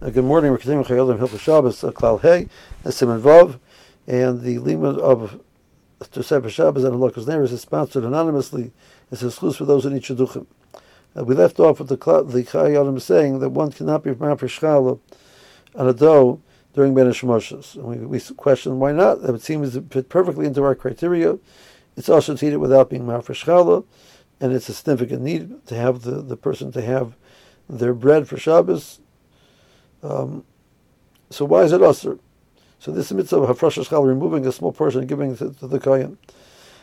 Uh, good morning. We're continuing Chayolim Hilchah Shabbos uh, Klal Hey, Siman Vav, and the limud of Tosefes Shabbos and Halakas Neighbors is sponsored anonymously. It's exclusive for those in each shidduchim. Uh, we left off with the the Chayolim saying that one cannot be mafresh challah on a dough during Bain Hashamshos. We, we questioned why not. That would seem to fit perfectly into our criteria. It's also to eat it without being mafresh challah, and it's a significant need to have the, the person to have their bread for Shabbos um, so why is it assur? So this mitzvah of shchal, removing a small portion and giving it to, to the kohen.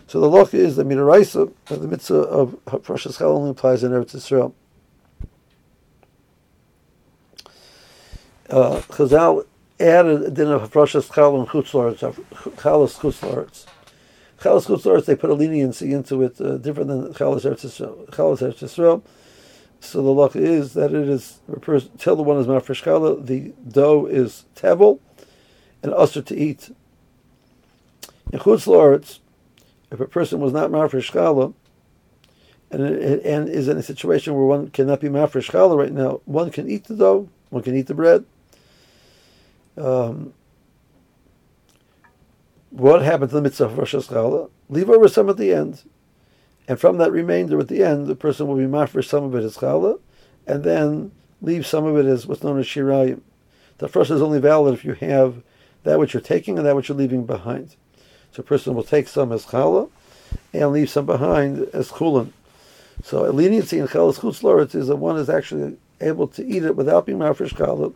So the law is that midaraisa, the mitzvah of shchal only applies in Eretz Yisrael. Uh, Chazal added a din of hafresh shchal and chutzlaretz, chalas chutzlaretz. Chalas chutzlaretz, they put a leniency into it, uh, different than chalas Eretz Yisrael. Eretz so the luck is that it is till the one is mafresh challah, the dough is tevel and assur to eat. In chutz if a person was not mafresh challah and and is in a situation where one cannot be mafresh challah right now, one can eat the dough, one can eat the bread. Um, what happened to the mitzvah of Rosh Hashanah? Leave over some at the end. And from that remainder at the end, the person will be mafresh some of it as challah, and then leave some of it as what's known as shirayim. The first is only valid if you have that which you're taking and that which you're leaving behind. So a person will take some as challah and leave some behind as chulin. So a leniency in chalas chutzloritz is that one is actually able to eat it without being mafresh challah.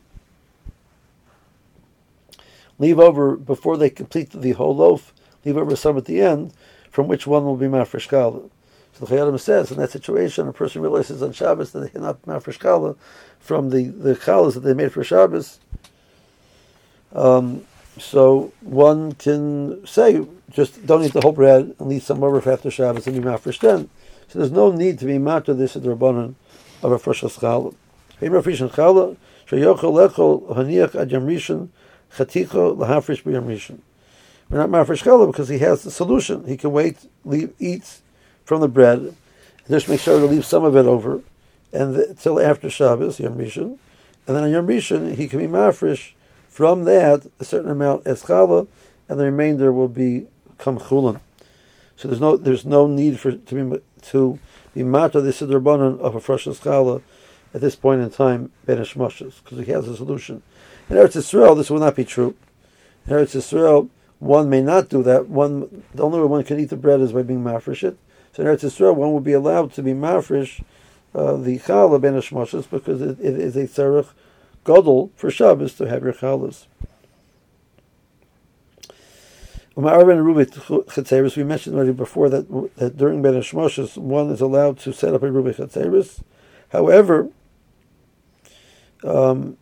Leave over before they complete the whole loaf. Leave over some at the end, from which one will be mafresh challah. So the Chayyim says in that situation, a person realizes on Shabbos that they cannot mafresh challah from the the kalas that they made for Shabbos. Um, so one can say, just don't eat the whole bread and leave some over for after Shabbos and be mafresh then. So there's no need to be matter this at the rabbanon of a fresh challah. We're not mafresh challah because he has the solution. He can wait, leave, eat from the bread, just make sure to leave some of it over, and until after Shabbos, Yom Rishon, and then on Yom Rishon he can be mafresh from that a certain amount as challah, and the remainder will be come chulin. So there's no there's no need for to be to be mata the siddur of a fresh challah at this point in time ben because he has a solution. In Eretz Yisrael, this will not be true. In Eretz Yisrael, one may not do that. One the only way one can eat the bread is by being mafresh it. So in Eretz Yisrael, one would be allowed to be mafresh uh, the challah bain hashamshos because it, it is a tzarech gadol for Shabbos to have your challahs. We mentioned already before that, that during Ben one is allowed to set up a Eruv Chatzeiros. However, um,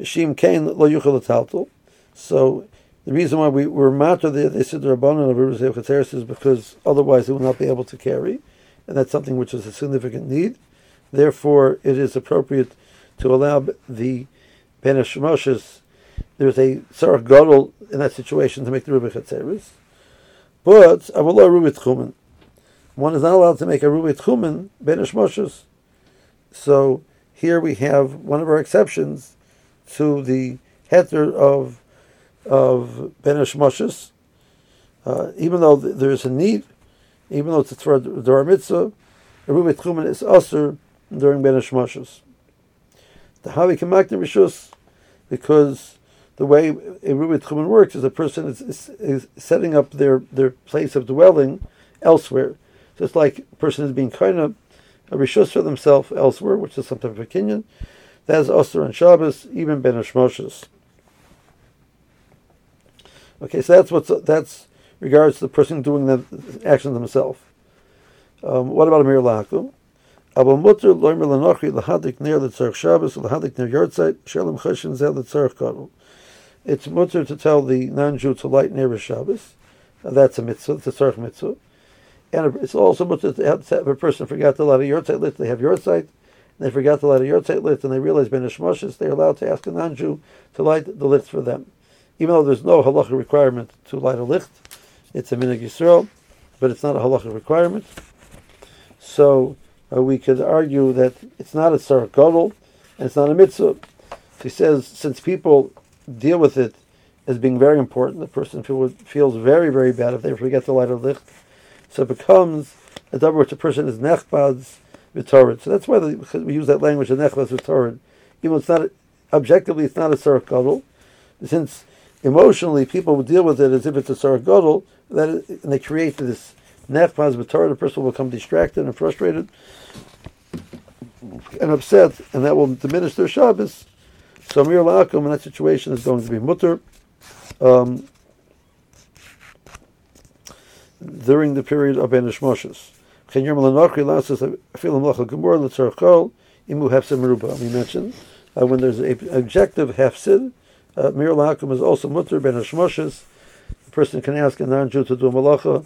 Shim Kain lo yuchel So the reason why we were matter the they said the rabbanon of Rubus is because otherwise they will not be able to carry, and that's something which is a significant need. Therefore, it is appropriate to allow the Ben. There's a Sarah Gadol in that situation to make the Eruv Chatzeiros. But Avallah Eruv Techumin. One is not allowed to make a Eruv Techumin Ben. So here we have one of our exceptions to the heter of of Ben Moshes, uh, even though th- there is a need, even though it's for Dor Mitzvah, a Eruv Techumin is also during Ben Moshes. The Havi Kamakna Rishus, because the way a Eruv Techumin works is a person is, is, is, setting up their, their place of dwelling elsewhere. Just like a person is being kind of a Rishus for themselves elsewhere, which is some type of a kinyan. That is also on Shabbos, even Bain Hashamshos. Okay, so that's what's that's regards to the person doing the action themselves. Um, what about a loimer lenochi lahadik near the Shabbos lahadik near shalom zel the. It's mutter to tell the non-Jew to light near Shabbos. Uh, that's a mitzvah. It's a tzarch mitzvah. And it's also mutter to have, a person forgot to light a yortzeit lit. They have yortzeit. And they forgot to light a yortzeit lit, and they realize ben they're allowed to ask a non-Jew to light the lit for them even though there's no halacha requirement to light a licht, it's a minhag Yisrael, but it's not a halacha requirement. So uh, we could argue that it's not a gadol, and it's not a mitzvah he says, since people deal with it as being very important, the person feel, feels very, very bad if they forget to light a licht. So it becomes a double which a person is nechbads v'torid. So that's why the, we use that language of nechbads v'torid. Even though it's not, objectively, it's not a sarah. Since emotionally people will deal with it as if it's a sarah gadol, and they create this nechbads v'torid, the person will become distracted and frustrated and upset, and that will diminish their Shabbos. So Mir La'akum in that situation is going to be mutter. Um, during the period of Benish Moshes. We mentioned uh, when there's an objective hefsid, uh, Mir La'akum is also mutter Benish Moshes. The person can ask a non-Jew to do malacha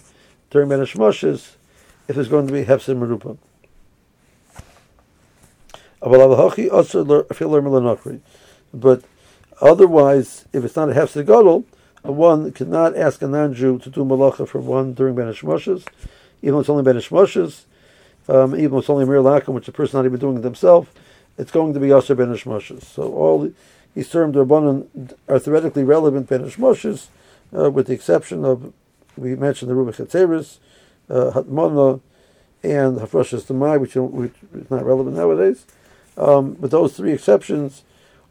during Benish Moshes if it's going to be hefsid meruba. But otherwise, if it's not a hefsed gadol, one cannot ask a non-Jew to do malacha for one during Ben Moshes, even though it's only Ben Moshes, um, even though it's only Mir Lakim, which the person not even doing it themselves, it's going to be Yasser Ben Moshes. So all these terms are theoretically relevant Ben Moshes, uh, with the exception of, we mentioned the Eruv Chatzeiros, uh, Hatmana, and Hafrashas Tamai, which, which is not relevant nowadays. Um, but those three exceptions,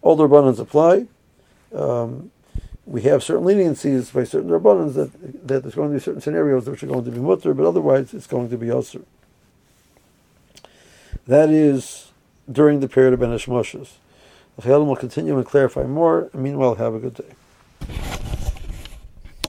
all the Rabbanans apply. Um, we have certain leniencies by certain Rabbanans that, that there's going to be certain scenarios which are going to be mutter, but otherwise it's going to be Yosser. That is during the period of Bain Hashamshos. The Chayalim will continue and clarify more. Meanwhile, have a good day.